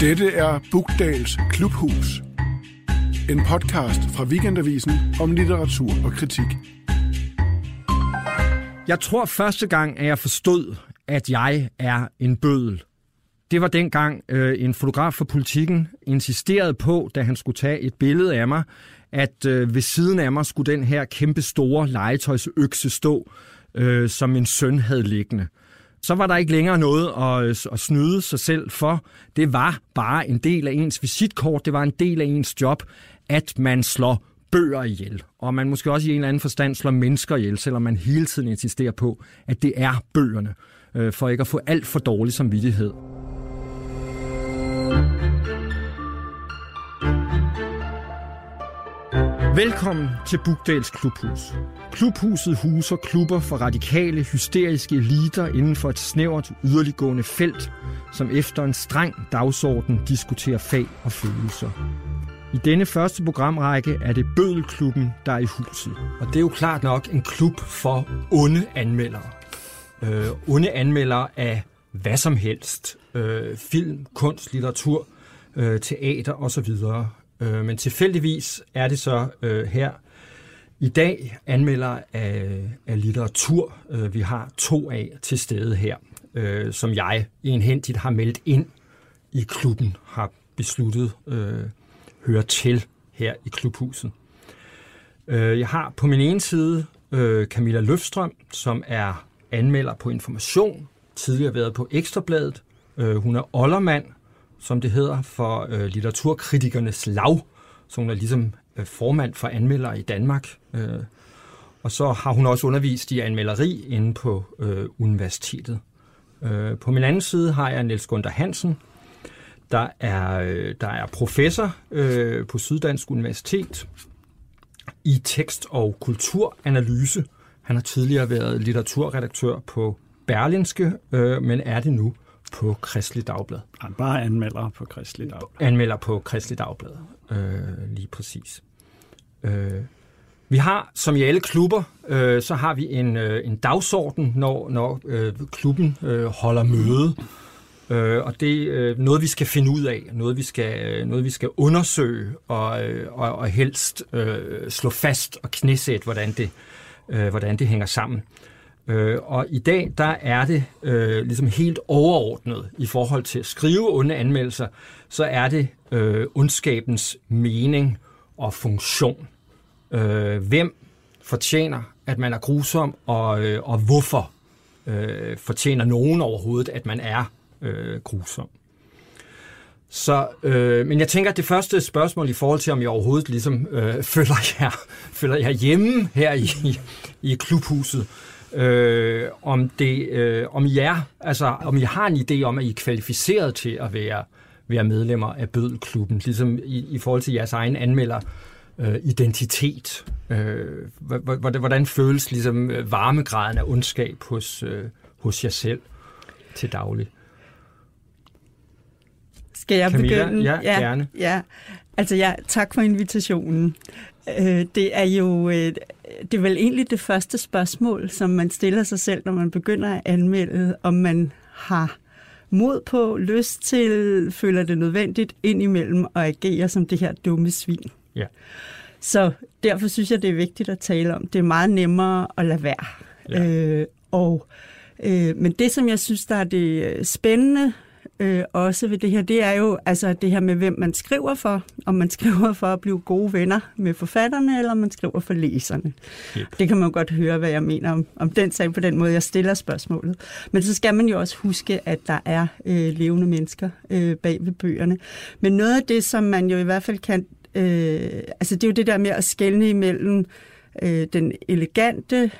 Dette er Bugdals Klubhus. En podcast fra Weekendavisen om litteratur og kritik. Jeg tror første gang, at jeg forstod, at jeg er en bødel. Det var dengang øh, en fotograf for politikken insisterede på, da han skulle tage et billede af mig, at øh, ved siden af mig skulle den her kæmpe store legetøjsøkse stå, øh, som min søn havde liggende. Så var der ikke længere noget at, øh, at snyde sig selv for. Det var bare en del af ens visitkort, det var en del af ens job, at man slår bøger ihjel. Og man måske også i en eller anden forstand slår mennesker ihjel, selvom man hele tiden insisterer på, at det er bøgerne, øh, for ikke at få alt for dårlig samvittighed. Velkommen til Bugdals Klubhus. Klubhuset huser klubber for radikale, hysteriske eliter inden for et snævert, yderliggående felt, som efter en streng dagsorden diskuterer fag og følelser. I denne første programrække er det Bødelklubben, der er i huset. Og det er jo klart nok en klub for onde anmeldere. Øh, onde anmeldere af hvad som helst. Øh, film, kunst, litteratur, øh, teater osv. Øh, men tilfældigvis er det så øh, her i dag anmelder af, af litteratur. Øh, vi har to af til stede her, øh, som jeg enhentigt har meldt ind i klubben, har besluttet øh, høre til her i klubhuset. Øh, jeg har på min ene side øh, Camilla Løfstrøm, som er anmelder på Information, tidligere været på Ekstrabladet. Øh, hun er oldermand, som det hedder, for øh, litteraturkritikernes lav, så hun er ligesom øh, formand for anmeldere i Danmark. Øh, og så har hun også undervist i anmelderi inde på øh, universitetet. Øh, på min anden side har jeg Niels Gunther Hansen, der er, øh, der er professor øh, på Syddansk Universitet i tekst- og kulturanalyse. Han har tidligere været litteraturredaktør på Berlinske, øh, men er det nu på Kristelig Dagblad. Han bare anmelder på Kristelig Dagblad. Anmelder på Kristelig Dagblad, øh, lige præcis. Øh, vi har, som i alle klubber, øh, så har vi en, øh, en dagsorden, når, når øh, klubben øh, holder møde. Øh, og det er øh, noget, vi skal finde ud af, noget, vi skal, øh, noget, vi skal undersøge og, øh, og, og helst øh, slå fast og knæsætte, hvordan det, øh, hvordan det hænger sammen. Øh, Øh, og i dag, der er det øh, ligesom helt overordnet i forhold til at skrive onde anmeldelser, så er det øh, ondskabens mening og funktion. Øh, hvem fortjener, at man er grusom, og, øh, og hvorfor øh, fortjener nogen overhovedet, at man er øh, grusom. Så, øh, men jeg tænker, at det første spørgsmål i forhold til, om jeg overhovedet ligesom øh, føler, jeg, føler jeg hjemme her i, i, i klubhuset, øh, om, det, øh, om, I er, altså, om I har en idé om, at I er kvalificeret til at være, være medlemmer af Bødelklubben, ligesom i, i forhold til jeres egen anmelder øh, identitet. Øh, hvordan, hvordan føles ligesom øh, varmegraden af ondskab hos, øh, hos jer selv til daglig? Skal jeg Camilla? begynde? Ja, ja, gerne. Ja, altså ja, tak for invitationen. Øh, det er jo øh, det er vel egentlig det første spørgsmål, som man stiller sig selv, når man begynder at anmelde, om man har mod på, lyst til, føler det nødvendigt indimellem at agere som det her dumme svin. Ja. Så derfor synes jeg, det er vigtigt at tale om. Det er meget nemmere at lade være. Ja. Øh, og, øh, men det, som jeg synes, der er det spændende øh, også ved det her, det er jo altså det her med, hvem man skriver for. Om man skriver for at blive gode venner med forfatterne, eller om man skriver for læserne. Yep. Det kan man jo godt høre, hvad jeg mener om, om den sag på den måde, jeg stiller spørgsmålet. Men så skal man jo også huske, at der er øh, levende mennesker øh, bag ved bøgerne. Men noget af det, som man jo i hvert fald kan... Øh, altså det er jo det der med at skelne imellem øh, den elegante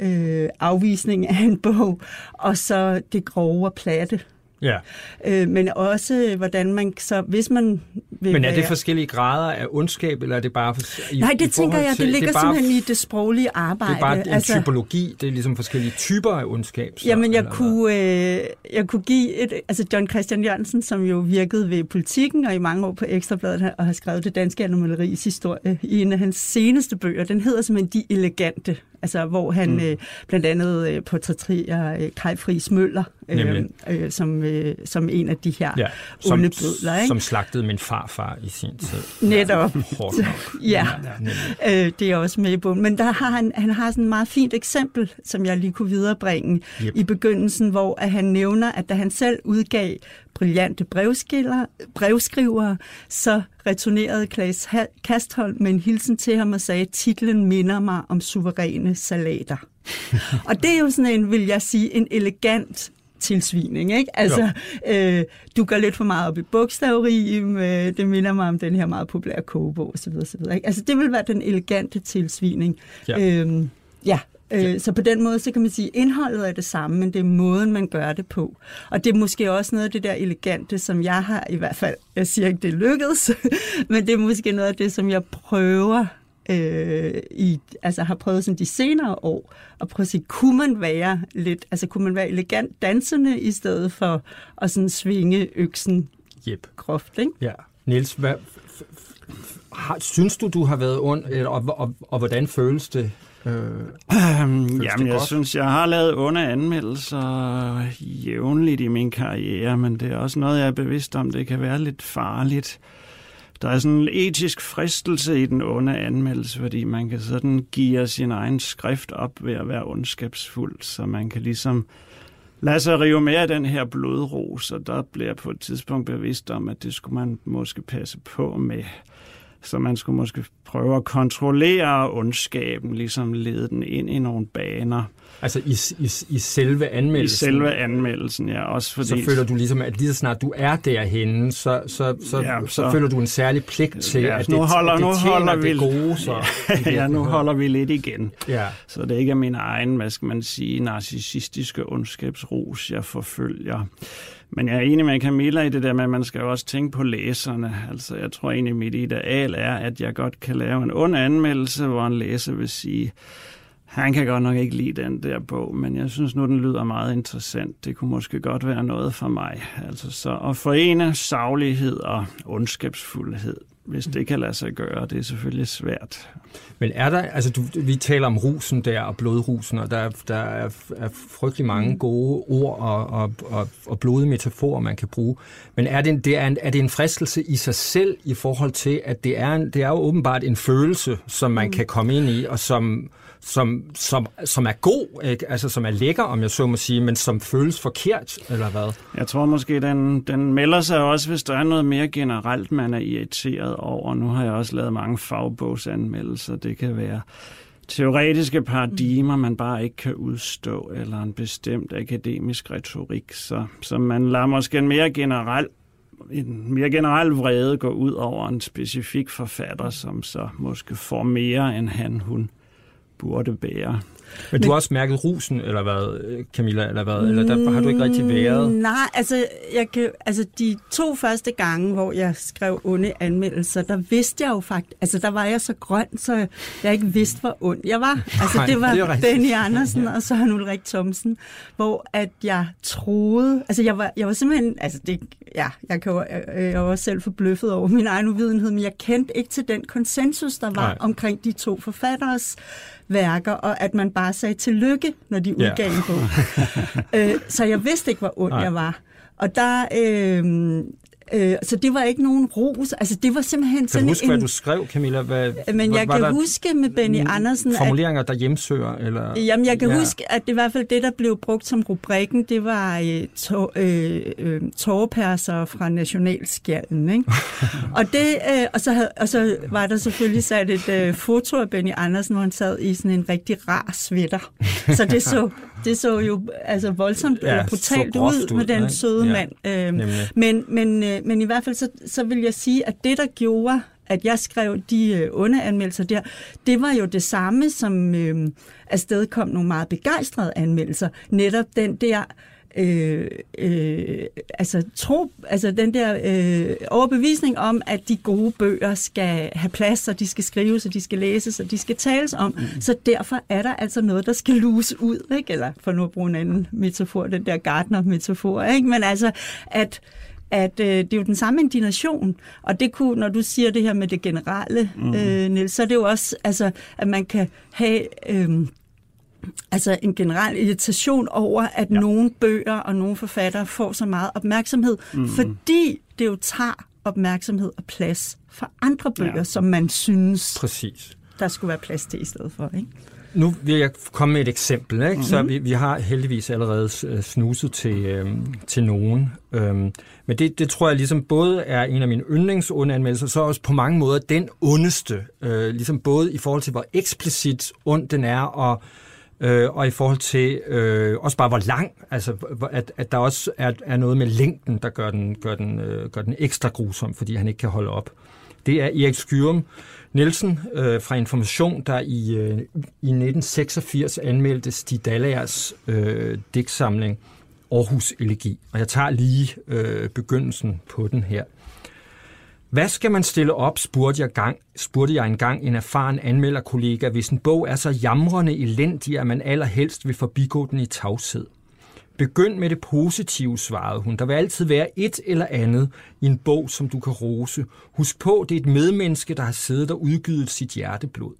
øh, afvisning af en bog, og så det grove og platte. Ja. Øh, men også, hvordan man så, hvis man vil Men er det være- forskellige grader af ondskab, eller er det bare... For, i, Nej, i det tænker forhold jeg, til- det ligger er bare, simpelthen i det sproglige arbejde. Det er bare en altså, typologi, det er ligesom forskellige typer af ondskab. Så, Jamen, jeg eller kunne, øh, jeg kunne give et... Altså, John Christian Jørgensen, som jo virkede ved politikken og i mange år på Ekstrabladet, og har skrevet det danske animaleris historie i en af hans seneste bøger, den hedder simpelthen De Elegante. Altså, hvor han mm. øh, blandt andet øh, portrætterer øh, Kai Friis Møller, øh, øh, som, øh, som en af de her ja, som, onde bødler. Ikke? Som slagtede min farfar i sin tid. Netop. Nok. ja, ja øh, det er også med i bogen. Men der har han, han har sådan et meget fint eksempel, som jeg lige kunne viderebringe yep. i begyndelsen, hvor at han nævner, at da han selv udgav brillante brevskrivere, så returnerede Klaas Kastholm med en hilsen til ham og sagde, at titlen minder mig om suveræne salater. og det er jo sådan en, vil jeg sige, en elegant tilsvining, ikke? Altså, øh, du går lidt for meget op i bogstavrim, øh, det minder mig om den her meget populære kogebog, osv. osv. Ikke? Altså, det vil være den elegante tilsvining. Ja. Øhm, ja, Øh, så på den måde, så kan man sige, at indholdet er det samme, men det er måden, man gør det på. Og det er måske også noget af det der elegante, som jeg har i hvert fald, jeg siger ikke, det lykkedes, men det er måske noget af det, som jeg prøver øh, i, altså har prøvet sådan de senere år, at prøve at sige, kunne man være lidt, altså kunne man være elegant dansende, i stedet for at sådan svinge øksen yep. groft, ikke? Ja. Niels, hvad, har, synes du, du har været ond, og, og, og, og hvordan føles det Øh, jamen, jeg godt? synes, jeg har lavet onde anmeldelser jævnligt i min karriere, men det er også noget, jeg er bevidst om, det kan være lidt farligt. Der er sådan en etisk fristelse i den onde anmeldelse, fordi man kan sådan give sin egen skrift op ved at være ondskabsfuld, så man kan ligesom lade sig rive med af den her blodros, og der bliver jeg på et tidspunkt bevidst om, at det skulle man måske passe på med. Så man skulle måske prøve at kontrollere ondskaben, ligesom lede den ind i nogle baner. Altså i, i, i selve anmeldelsen? I selve anmeldelsen, ja. Også fordi, så føler du ligesom, at lige så snart du er derhenne, så, så, så, ja, så, så føler du en særlig pligt til, ja, at, nu det, holder, at det nu holder vi, det gode. Så, ja, ja, nu holder vi lidt igen. Ja. Så det ikke er min egen, hvad skal man sige, narcissistiske ondskabsros, jeg forfølger. Men jeg er enig med Camilla i det der med, at man skal jo også tænke på læserne. Altså, jeg tror egentlig, mit ideal er, at jeg godt kan lave en ond anmeldelse, hvor en læser vil sige, han kan godt nok ikke lide den der bog, men jeg synes nu, den lyder meget interessant. Det kunne måske godt være noget for mig. Altså så at forene saglighed og ondskabsfuldhed, hvis det kan lade sig gøre, det er selvfølgelig svært. Men er der, altså du, vi taler om rusen der og blodrusen, og der, der er, er frygtelig mange mm. gode ord og, og, og, og blodige metaforer, man kan bruge. Men er det, det er, en, er det en fristelse i sig selv i forhold til, at det er, en, det er jo åbenbart en følelse, som man mm. kan komme ind i, og som, som, som, som er god, ikke? altså som er lækker, om jeg så må sige, men som føles forkert, eller hvad? Jeg tror måske, den, den melder sig også, hvis der er noget mere generelt, man er irriteret over. Nu har jeg også lavet mange fagbogsanmeldelser. Det kan være teoretiske paradigmer, man bare ikke kan udstå, eller en bestemt akademisk retorik. Så, så man lader måske en mere generel en mere generel vrede gå ud over en specifik forfatter, som så måske får mere, end han, hun burde bære. Men du har også mærket rusen, eller hvad, Camilla, eller hvad? Eller der har du ikke rigtig været? Nej, altså, jeg kan, altså de to første gange, hvor jeg skrev onde anmeldelser, der vidste jeg jo faktisk, altså der var jeg så grøn, så jeg ikke vidste, hvor ond jeg var. Altså det var, det var Benny Andersen, ja. og så han Ulrik Thomsen, hvor at jeg troede, altså jeg var, jeg var simpelthen, altså det, ja, jeg, kan jo, jeg var selv forbløffet over min egen uvidenhed, men jeg kendte ikke til den konsensus, der var Nej. omkring de to forfatteres værker, og at man bare sagde tillykke, når de udgav yeah. en bog. øh, så jeg vidste ikke, hvor ond Nej. jeg var. Og der, øh, Øh, så det var ikke nogen ros. Altså, det var simpelthen kan sådan du huske, en... hvad du skrev, Camilla? Hvad, men jeg kan huske med Benny Andersen... Formuleringer, at, der hjemsøger? Eller... Jamen, jeg kan ja. huske, at det i hvert fald det, der blev brugt som rubrikken, det var øh, to, øh, øh, tårperser fra Nationalskjalden. Ikke? og, det, øh, og, så havde, og så var der selvfølgelig sat et øh, foto af Benny Andersen, hvor han sad i sådan en rigtig rar sweater. Så det så, det så jo altså voldsomt ja, brutalt ud med den søde ja, mand. Øh, men, men øh, men i hvert fald så, så vil jeg sige, at det, der gjorde, at jeg skrev de øh, onde anmeldelser der, det var jo det samme, som øh, afstedkom nogle meget begejstrede anmeldelser. Netop den der øh, øh, altså, tro, altså den der øh, overbevisning om, at de gode bøger skal have plads, og de skal skrives, og de skal læses, og de skal tales om. Mm. Så derfor er der altså noget, der skal luse ud, ikke? eller for nu at bruge en anden metafor, den der Gardner-metafor, ikke? men altså, at at øh, det er jo den samme indignation, og det kunne, når du siger det her med det generelle, mm. øh, Niels, så er det jo også, altså, at man kan have... Øh, altså en generel irritation over, at ja. nogle bøger og nogle forfattere får så meget opmærksomhed, mm. fordi det jo tager opmærksomhed og plads for andre bøger, ja. som man synes, Præcis. der skulle være plads til i stedet for. Ikke? Nu vil jeg komme med et eksempel. Ikke? Mm-hmm. Så vi, vi har heldigvis allerede øh, snuset til, øhm, til nogen. Øhm, men det, det tror jeg ligesom både er en af mine yndlingsundanmeldelser, så også på mange måder den ondeste. Øh, ligesom både i forhold til, hvor eksplicit ond den er, og øh, Øh, og i forhold til øh, også bare hvor lang, altså at, at der også er, er noget med længden, der gør den, gør, den, øh, gør den ekstra grusom, fordi han ikke kan holde op. Det er Erik Skyrum Nielsen øh, fra Information, der i, øh, i 1986 anmeldte Stig Dallagers øh, digtsamling Aarhus Elegi. Og jeg tager lige øh, begyndelsen på den her. Hvad skal man stille op, spurgte jeg, gang, spurgte jeg engang en erfaren anmelderkollega, hvis en bog er så jamrende elendig, at man allerhelst vil forbigå den i tavshed. Begynd med det positive, svarede hun. Der vil altid være et eller andet i en bog, som du kan rose. Husk på, det er et medmenneske, der har siddet og udgivet sit hjerteblod.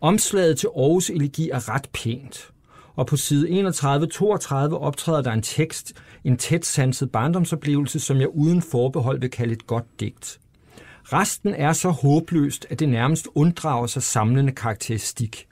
Omslaget til Aarhus Elegi er ret pænt. Og på side 31-32 optræder der en tekst, en tæt sanset barndomsoplevelse, som jeg uden forbehold vil kalde et godt digt. Resten er så håbløst, at det nærmest unddrager sig samlende karakteristik.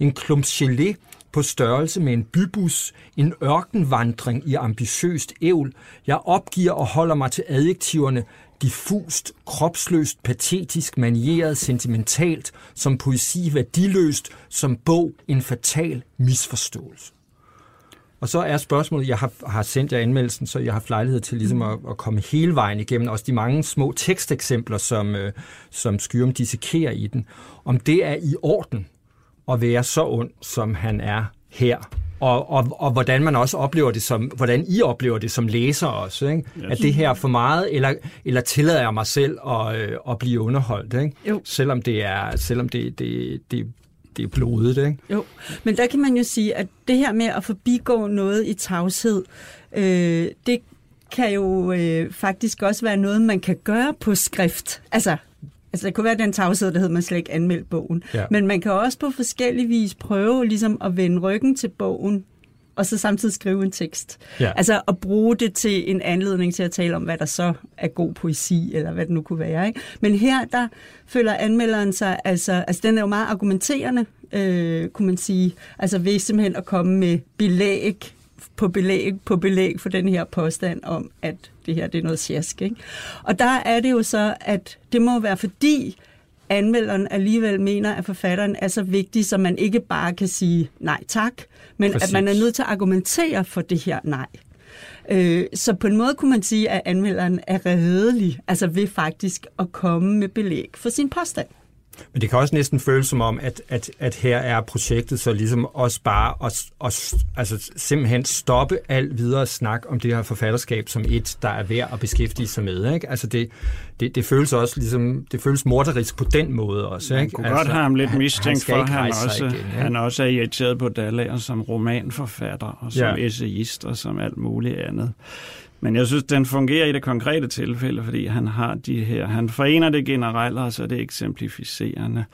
En klump gelé på størrelse med en bybus, en ørkenvandring i ambitiøst ævl. Jeg opgiver og holder mig til adjektiverne diffust, kropsløst, patetisk, manieret, sentimentalt, som poesi værdiløst, som bog en fatal misforståelse. Og så er spørgsmålet, jeg har, har sendt jer anmeldelsen, så jeg har haft lejlighed til ligesom at, at komme hele vejen igennem, også de mange små teksteksempler, som, øh, som Skyrum dissekerer i den, om det er i orden at være så ond, som han er her. Og, og, og hvordan man også oplever det som, hvordan I oplever det som læser også, ikke? At det her for meget, eller, eller tillader jeg mig selv at, øh, at blive underholdt, ikke? Jo. Selvom det er, selvom det, det, det, det er blodet, ikke? Jo, men der kan man jo sige, at det her med at forbigå noget i tavshed, øh, det kan jo øh, faktisk også være noget, man kan gøre på skrift. Altså, Altså, det kunne være den tavshed, der hedder, man slet ikke anmeldt bogen. Ja. Men man kan også på forskellige vis prøve ligesom at vende ryggen til bogen, og så samtidig skrive en tekst. Ja. Altså at bruge det til en anledning til at tale om, hvad der så er god poesi, eller hvad det nu kunne være. Ikke? Men her, der føler anmelderen sig, altså, altså den er jo meget argumenterende, øh, kunne man sige. Altså ved simpelthen at komme med belæg på belæg på belæg for den her påstand om, at det her det er noget sjask. Ikke? Og der er det jo så, at det må være fordi, anmelderen alligevel mener, at forfatteren er så vigtig, så man ikke bare kan sige nej tak, men Præcis. at man er nødt til at argumentere for det her nej. Øh, så på en måde kunne man sige, at anmelderen er redelig, altså ved faktisk at komme med belæg for sin påstand. Men det kan også næsten føles som om, at, at, at her er projektet så ligesom også bare at, at, altså simpelthen stoppe alt videre snak om det her forfatterskab som et, der er værd at beskæftige sig med. Ikke? Altså det, det, det føles også ligesom, det føles morderisk på den måde også. Ikke? Man kunne altså, godt have ham lidt mistænkt for, at han også, igen, ja? han også er irriteret på Dallager som romanforfatter og som ja. essayist og som alt muligt andet. Men jeg synes, den fungerer i det konkrete tilfælde, fordi han har de her, han forener det generelle, og så er det eksemplificerende.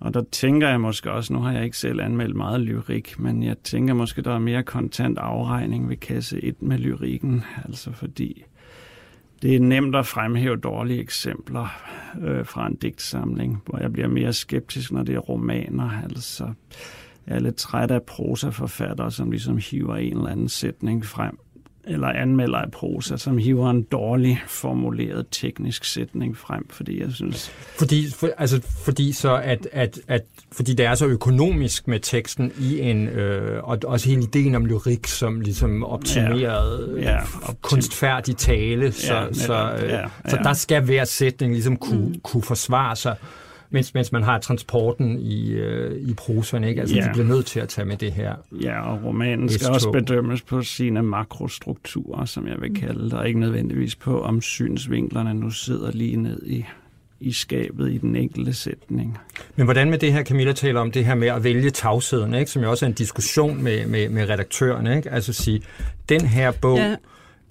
Og der tænker jeg måske også, nu har jeg ikke selv anmeldt meget lyrik, men jeg tænker måske, der er mere kontant afregning ved kasse 1 med lyrikken, altså fordi det er nemt at fremhæve dårlige eksempler øh, fra en digtsamling, hvor jeg bliver mere skeptisk, når det er romaner. Altså, jeg er lidt træt af prosaforfattere, som ligesom hiver en eller anden sætning frem, eller anmelder af prosa, som hiver en dårlig formuleret teknisk sætning frem, fordi jeg synes... Fordi, for, altså, fordi så at, at, at fordi det er så økonomisk med teksten i en, øh, og også hele ideen om lyrik som ligesom optimeret, ja, ja, optim- kunstfærdig tale, så, ja, så, øh, ja, ja. så der skal hver sætning ligesom kunne, mm. kunne forsvare sig mens, mens man har transporten i, øh, i prosaen, ikke? Altså, ja. de bliver nødt til at tage med det her. Ja, og romanen skal også bedømmes på sine makrostrukturer, som jeg vil kalde det, og ikke nødvendigvis på, om synsvinklerne nu sidder lige ned i i skabet i den enkelte sætning. Men hvordan med det her, Camilla taler om det her med at vælge tavsheden, ikke? som jo også er en diskussion med, med, med redaktørerne, ikke? altså at sige, den her bog, ja.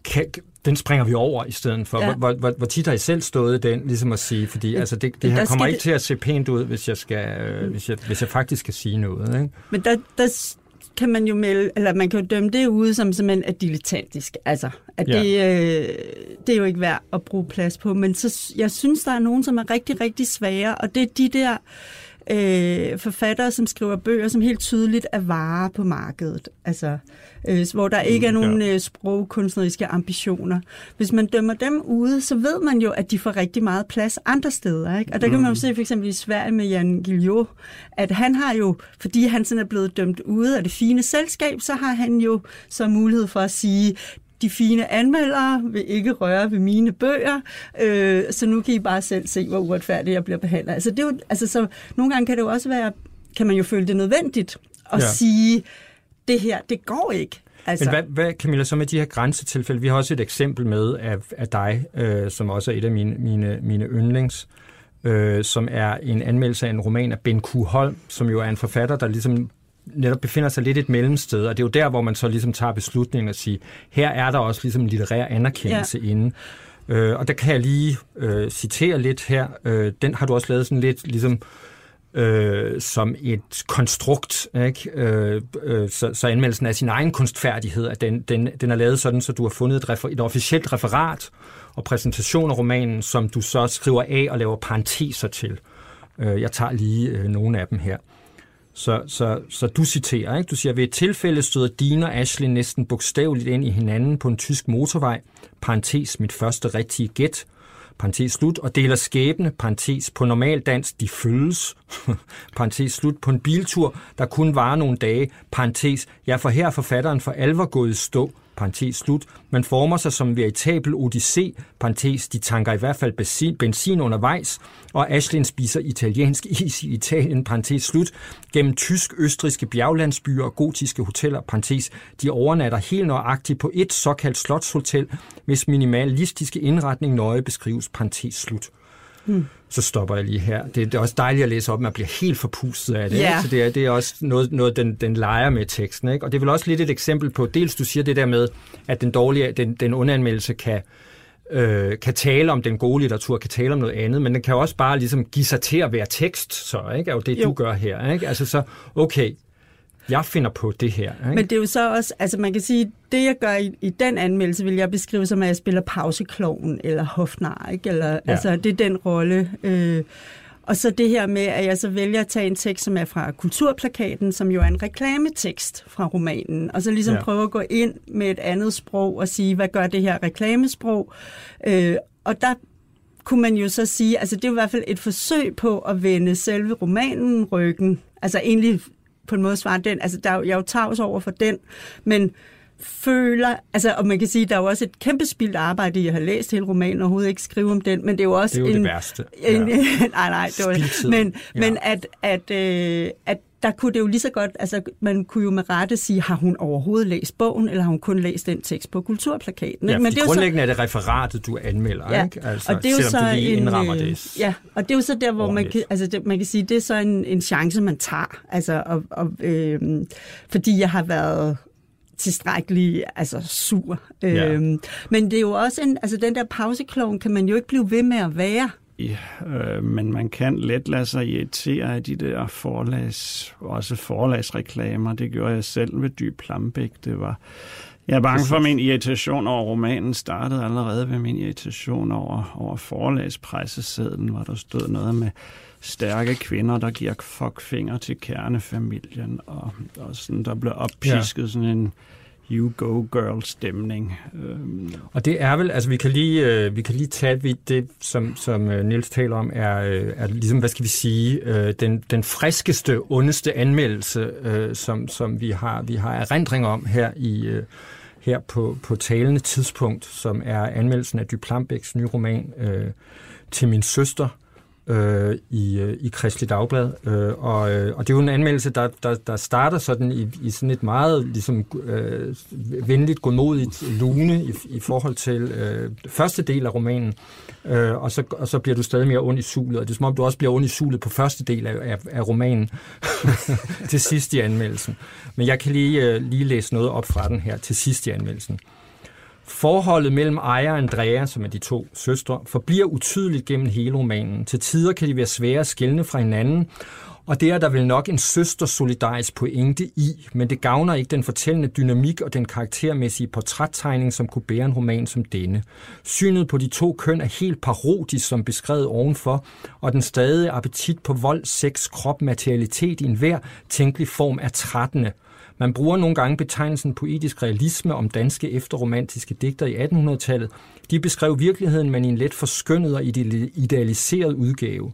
kan, den springer vi over i stedet for. Ja. Hvor, hvor, hvor tit har I selv stået den, ligesom at sige, fordi altså, det, det her kommer ikke det... til at se pænt ud, hvis jeg, skal, øh, hvis jeg, hvis jeg faktisk skal sige noget. Ikke? Men der, der kan man jo melde, eller man kan jo dømme det ude som simpelthen er dilettantisk. Altså, at ja. det, øh, det er jo ikke værd at bruge plads på. Men så, jeg synes, der er nogen, som er rigtig, rigtig svære, og det er de der øh, forfattere, som skriver bøger, som helt tydeligt er varer på markedet. Altså, øh, hvor der ikke er mm, nogen ja. øh, sprogkunstneriske ambitioner. Hvis man dømmer dem ude, så ved man jo, at de får rigtig meget plads andre steder. Ikke? Og der kan man jo mm. se for eksempel i Sverige med Jan Guillou, at han har jo, fordi han sådan er blevet dømt ude af det fine selskab, så har han jo så mulighed for at sige, de fine anmeldere vil ikke røre ved mine bøger, øh, så nu kan I bare selv se, hvor uretfærdigt jeg bliver behandlet. Altså, det er jo, altså, så nogle gange kan det jo også være, kan man jo føle det nødvendigt at ja. sige, det her, det går ikke. Altså. Men hvad, hvad, Camilla, så med de her grænsetilfælde? Vi har også et eksempel med af, af dig, øh, som også er et af mine, mine, mine yndlings, øh, som er en anmeldelse af en roman af Ben Q. Holm, som jo er en forfatter, der ligesom netop befinder sig lidt et mellemsted, og det er jo der, hvor man så ligesom tager beslutningen og siger, her er der også ligesom en litterær anerkendelse ja. inde. Øh, og der kan jeg lige øh, citere lidt her. Øh, den har du også lavet sådan lidt ligesom øh, som et konstrukt, ikke? Øh, øh, så, så anmeldelsen af sin egen kunstfærdighed, at den, den, den er lavet sådan, så du har fundet et, refer, et officielt referat og præsentation af romanen, som du så skriver af og laver parenteser til. Øh, jeg tager lige øh, nogle af dem her. Så, så, så du citerer, ikke? Du siger, ved et tilfælde støder Dina og Ashley næsten bogstaveligt ind i hinanden på en tysk motorvej, parentes mit første rigtige gæt, parentes slut, og deler skæbne, parentes på normal dans, de følges, parentes slut, på en biltur, der kun varer nogle dage, parentes, jeg for her forfatteren for alvor gået i stå, parentes slut. Man former sig som en veritabel odyssé, parentes, de tanker i hvert fald benzin, benzin undervejs, og Ashlin spiser italiensk is i Italien, parentes slut, gennem tysk-østriske bjerglandsbyer og gotiske hoteller, parentes, de overnatter helt nøjagtigt på et såkaldt slotshotel, hvis minimalistiske indretning nøje beskrives, parentes slut. Hmm. Så stopper jeg lige her. Det, det er også dejligt at læse op, man bliver helt forpustet af det. Yeah. Så det er, det er også noget, noget den, den leger med teksten. Ikke? Og det er vel også lidt et eksempel på, dels du siger det der med, at den dårlige, den, den underanmeldelse kan, øh, kan tale om den gode litteratur, kan tale om noget andet, men den kan også bare ligesom give sig til at være tekst, så ikke? er jo det, jo. du gør her. Ikke? Altså så, okay, jeg finder på det her. Ikke? Men det er jo så også, altså man kan sige, det jeg gør i, i den anmeldelse, vil jeg beskrive som, at jeg spiller pausekloven eller hofnar, ikke? Eller, ja. Altså det er den rolle. Øh, og så det her med, at jeg så vælger at tage en tekst, som er fra Kulturplakaten, som jo er en reklametekst fra romanen, og så ligesom ja. prøve at gå ind med et andet sprog og sige, hvad gør det her reklamesprog? Øh, og der kunne man jo så sige, altså det er i hvert fald et forsøg på at vende selve romanen ryggen, altså egentlig på en måde svare den. Altså, der, jeg er jo tavs over for den, men føler, altså, og man kan sige, der er jo også et kæmpe spildt arbejde i at have læst hele romanen, og overhovedet ikke skrive om den, men det er jo også det er jo en... det værste. En, ja. nej, nej, det var Men, ja. men at, at, øh, at der kunne det jo lige så godt, altså man kunne jo med rette sige, har hun overhovedet læst bogen, eller har hun kun læst den tekst på kulturplakaten? Ja, Men det er grundlæggende så, er det referatet, du anmelder, ja, ikke? Altså, og det er jo så en, indrammer det. Ja, og det er jo så der, hvor man kan, altså det, man kan sige, det er så en, en chance, man tager. Altså, og, og, øh, fordi jeg har været tilstrækkelig altså sur. Ja. Øhm, men det er jo også en, altså den der pausekloven kan man jo ikke blive ved med at være. Ja, øh, men man kan let lade sig irritere af de der forlags, også forlagsreklamer. Det gjorde jeg selv ved Dyb Plambæk. Det var, jeg er bange for, at min irritation over romanen startede allerede ved min irritation over, over forlagspressesedlen, hvor der stod noget med stærke kvinder, der giver fuckfinger til kernefamilien, og, og sådan, der blev oppisket ja. sådan en You Go Girl stemning. Øhm. Og det er vel, altså vi kan lige, øh, vi kan lige tage det, som, som Nils Niels taler om, er, øh, er ligesom, hvad skal vi sige, den, den friskeste, ondeste anmeldelse, som, som vi har, vi har erindring om her i her på, på talende tidspunkt, som er anmeldelsen af Duplambæks nye roman øh, til min søster, øh, i, øh, i Kristelig Dagblad. Øh, og, øh, og det er jo en anmeldelse, der, der, der starter sådan i, i sådan et meget ligesom, øh, venligt, godmodigt lune i, i forhold til øh, første del af romanen. Øh, og, så, og så bliver du stadig mere ond i sulet, og det er som om, du også bliver ond i sulet på første del af, af, af romanen til sidst i anmeldelsen. Men jeg kan lige, øh, lige læse noget op fra den her til sidst i anmeldelsen. Forholdet mellem Aya og Andrea, som er de to søstre, forbliver utydeligt gennem hele romanen. Til tider kan de være svære at skælne fra hinanden, og det er der vel nok en søstersolidarisk pointe i, men det gavner ikke den fortællende dynamik og den karaktermæssige portrættegning, som kunne bære en roman som denne. Synet på de to køn er helt parodisk, som beskrevet ovenfor, og den stadige appetit på vold, sex, krop, materialitet i enhver tænkelig form er trættende. Man bruger nogle gange betegnelsen poetisk realisme om danske efterromantiske digter i 1800-tallet. De beskrev virkeligheden, men i en let forskønnet og idealiseret udgave.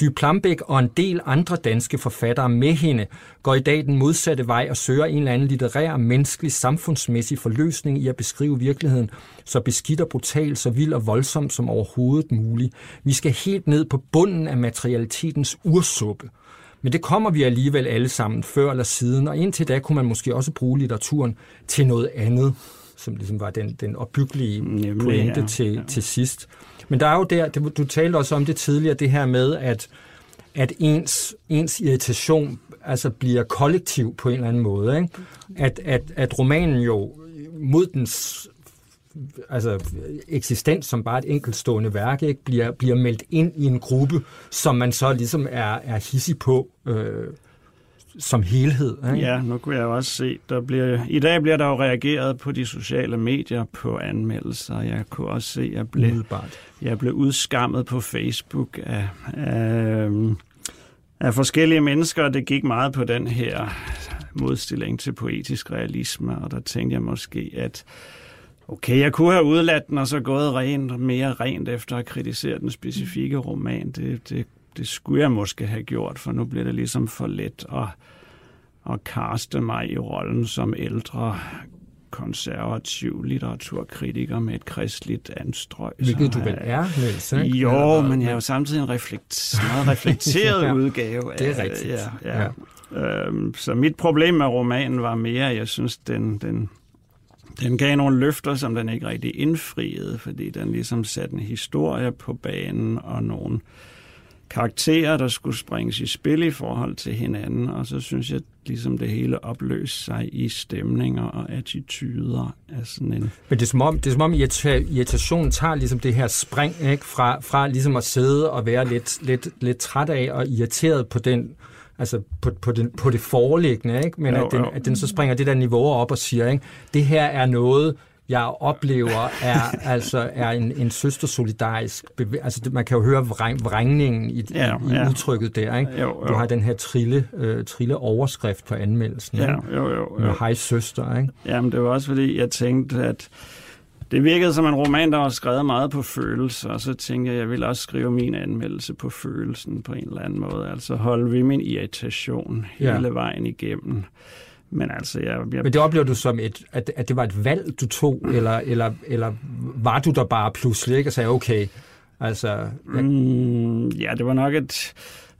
Dy Plambæk og en del andre danske forfattere med hende går i dag den modsatte vej og søger en eller anden litterær, menneskelig, samfundsmæssig forløsning i at beskrive virkeligheden så beskidt og brutal, så vild og voldsom som overhovedet muligt. Vi skal helt ned på bunden af materialitetens ursuppe. Men det kommer vi alligevel alle sammen før eller siden, og indtil da kunne man måske også bruge litteraturen til noget andet, som ligesom var den, den opbyggelige Nemlig, pointe ja, til, ja. til sidst. Men der er jo der, du talte også om det tidligere, det her med, at, at ens, ens irritation altså bliver kollektiv på en eller anden måde. Ikke? At, at, at romanen jo mod dens altså, eksistens som bare et enkeltstående værk, ikke, bliver, bliver meldt ind i en gruppe, som man så ligesom er, er hissig på øh, som helhed. Ikke? Ja, nu kunne jeg også se, der bliver, i dag bliver der jo reageret på de sociale medier på anmeldelser. Jeg kunne også se, at jeg blev, jeg blev udskammet på Facebook af, af, af forskellige mennesker, og det gik meget på den her modstilling til poetisk realisme, og der tænkte jeg måske, at Okay, jeg kunne have udladt den og så gået rent, mere rent efter at kritisere den specifikke roman. Det, det, det skulle jeg måske have gjort, for nu bliver det ligesom for let at, at kaste mig i rollen som ældre konservativ litteraturkritiker med et kristligt anstrøg. Hvilket du vel er, Niels, ikke? Jo, men jeg er jo samtidig en reflekt, meget reflekteret ja, udgave. Af, det er rigtigt. Ja, ja. Ja. Øhm, så mit problem med romanen var mere, at jeg synes, den, den den gav nogle løfter, som den ikke rigtig indfriede, fordi den ligesom satte en historie på banen og nogle karakterer, der skulle springes i spil i forhold til hinanden, og så synes jeg ligesom det hele opløste sig i stemninger og attityder af sådan en... Men det er som om, det er som om irritationen tager ligesom det her spring ikke? Fra, fra ligesom at sidde og være lidt, lidt, lidt træt af og irriteret på den altså på, på, den, på det foreliggende, ikke? men jo, at, den, at den så springer det der niveau op og siger, ikke? det her er noget, jeg oplever, er altså er en, en søstersolidarisk bevægelse. Altså, man kan jo høre vrængningen i, ja, i ja. udtrykket der. Ikke? Jo, jo. Du har den her trille, øh, trille overskrift på anmeldelsen. Ja, jo, jo, jo. Med hej søster. Ikke? Jamen, det var også fordi, jeg tænkte, at det virkede som en roman, der var skrevet meget på følelser, og så tænkte jeg, at jeg ville også skrive min anmeldelse på følelsen på en eller anden måde. Altså holde ved min irritation hele ja. vejen igennem. Men altså, jeg, jeg... Men det oplever du som, et, at, at det var et valg, du tog, eller, eller, eller var du der bare pludselig ikke og sagde, okay, altså... Jeg... Mm, ja, det var nok et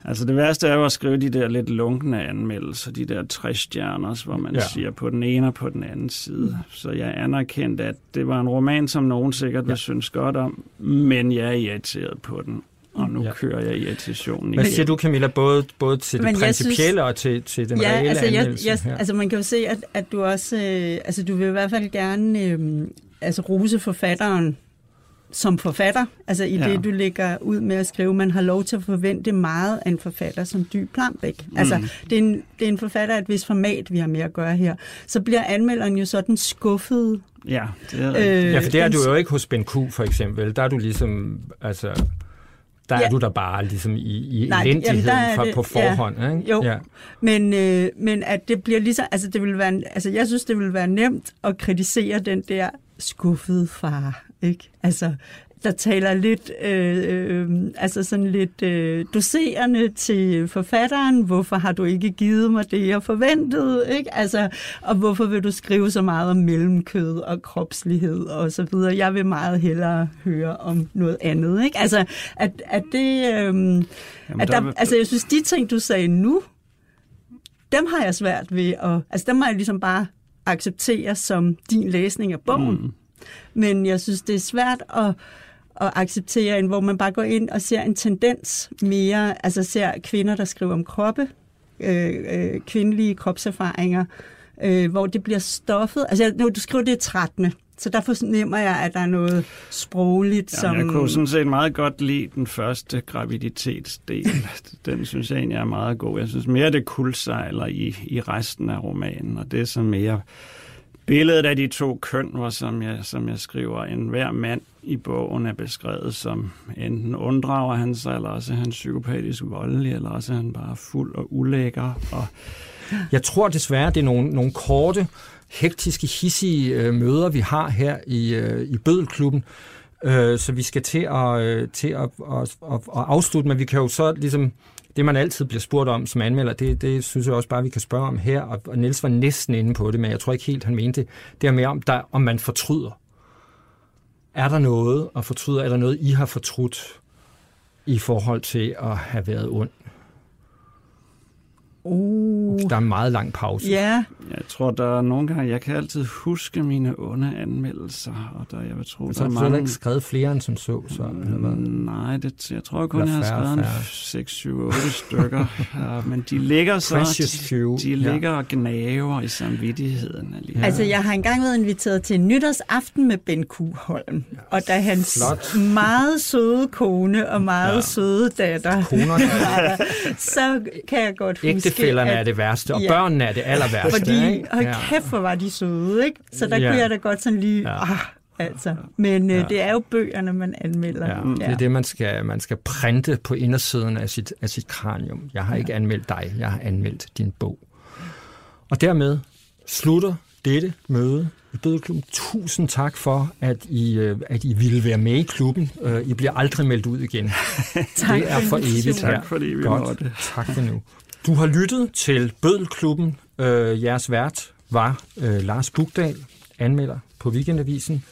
Altså det værste er jo at skrive de der lidt lunkne anmeldelser, de der 60 stjerner, hvor man ja. siger på den ene og på den anden side. Så jeg anerkendte, at det var en roman, som nogen sikkert ja. vil synes godt om, men jeg er irriteret på den. Og nu ja. kører jeg irritationen Hvad siger du, Camilla, både, både til det principielle synes, og til, til den ja, reelle altså, anmeldelse? Jeg, jeg, altså man kan jo se, at, at du også, øh, altså du vil i hvert fald gerne øh, altså rose forfatteren som forfatter, altså i ja. det, du lægger ud med at skrive, man har lov til at forvente meget af en forfatter som Dy Plambæk. Mm. Altså, det er, en, det er en forfatter af et vis format, vi har med at gøre her. Så bliver anmelderen jo sådan skuffet. Ja, det er øh, Ja, for det er du jo ikke hos Ben Q, for eksempel. Der er du ligesom, altså, der ja. er du der bare ligesom i, i Nej, elendigheden jamen, for, det, på forhånd. Ja, ikke? Jo, ja. men, øh, men at det bliver ligesom, altså det vil være, altså jeg synes, det vil være nemt at kritisere den der skuffede far. Ikke? Altså, der taler lidt, øh, øh, altså sådan lidt øh, doserende til forfatteren. Hvorfor har du ikke givet mig det, jeg forventede? Ikke? Altså, og hvorfor vil du skrive så meget om mellemkød og kropslighed og så videre? Jeg vil meget hellere høre om noget andet. Ikke? Altså, at, at det... Øh, Jamen, at der, der, altså, jeg synes, de ting, du sagde nu, dem har jeg svært ved at... Altså, dem må jeg ligesom bare acceptere som din læsning af bogen. Mm. Men jeg synes, det er svært at, at acceptere en, hvor man bare går ind og ser en tendens mere, altså ser kvinder, der skriver om kroppe, øh, øh, kvindelige kropserfaringer, øh, hvor det bliver stoffet. Altså, nu, du skriver, det er 13. Så der fornemmer jeg, at der er noget sprogligt, ja, som... Jeg kunne sådan set meget godt lide den første graviditetsdel. den synes jeg egentlig er meget god. Jeg synes mere, det kuldsejler i, i resten af romanen, og det er så mere billedet af de to køn, hvor som jeg, som jeg skriver, en hver mand i bogen er beskrevet som enten unddrager han sig, eller også er han psykopatisk voldelig, eller også er han bare fuld og ulækker. Og... Jeg tror desværre, det er nogle, nogle korte, hektiske, hissige øh, møder, vi har her i, øh, i Bødelklubben, øh, så vi skal til at, øh, til at, at, at, at afslutte, men vi kan jo så ligesom det, man altid bliver spurgt om som anmelder, det, det synes jeg også bare, vi kan spørge om her. Og, og Niels var næsten inde på det, men jeg tror ikke helt, han mente det. Det er mere om, der, om man fortryder. Er der noget at fortryde? Er der noget, I har fortrudt i forhold til at have været ond? Uh. Der er en meget lang pause. Ja. Jeg tror, der er nogle gange, jeg kan altid huske mine onde anmeldelser, og der, jeg vil tro, så der er mange... ikke skrevet flere end som så? så eller hvad? Nej, det, jeg tror kun, jeg har skrevet en 6, 7, 8 stykker. ja, men de ligger så, de, de ligger ja. og gnaver i samvittigheden. Alligevel. Altså, jeg har engang været inviteret til en nytårsaften med Ben Q. Holm, ja. og da hans Flot. meget søde kone og meget ja. søde datter, Koner, så kan jeg godt huske, Ægtefælderne at, er det værste, og ja, børnene er det aller værste. Fordi, hold kæft, hvor var de søde, ikke? Så der ja. kunne jeg da godt sådan lige... Ja. Ah, altså. Men øh, ja. det er jo bøgerne, man anmelder. Ja, ja. Det er det, man skal, man skal printe på indersiden af sit, af sit kranium. Jeg har ja. ikke anmeldt dig, jeg har anmeldt din bog. Og dermed slutter dette møde i Bødeklubben. Tusind tak for, at I, øh, at I ville være med i klubben. Øh, I bliver aldrig meldt ud igen. tak det er for evigt. Tak fordi vi Godt. måtte. Tak for nu. Du har lyttet til Bødelklubben. Øh, jeres vært var øh, Lars Bugdal, anmelder på Weekendavisen.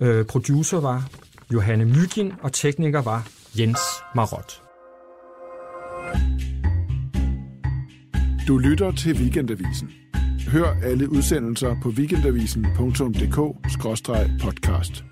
Øh, producer var Johanne Mygin, og tekniker var Jens Marot. Du lytter til Weekendavisen. Hør alle udsendelser på weekendavisen.dk-podcast.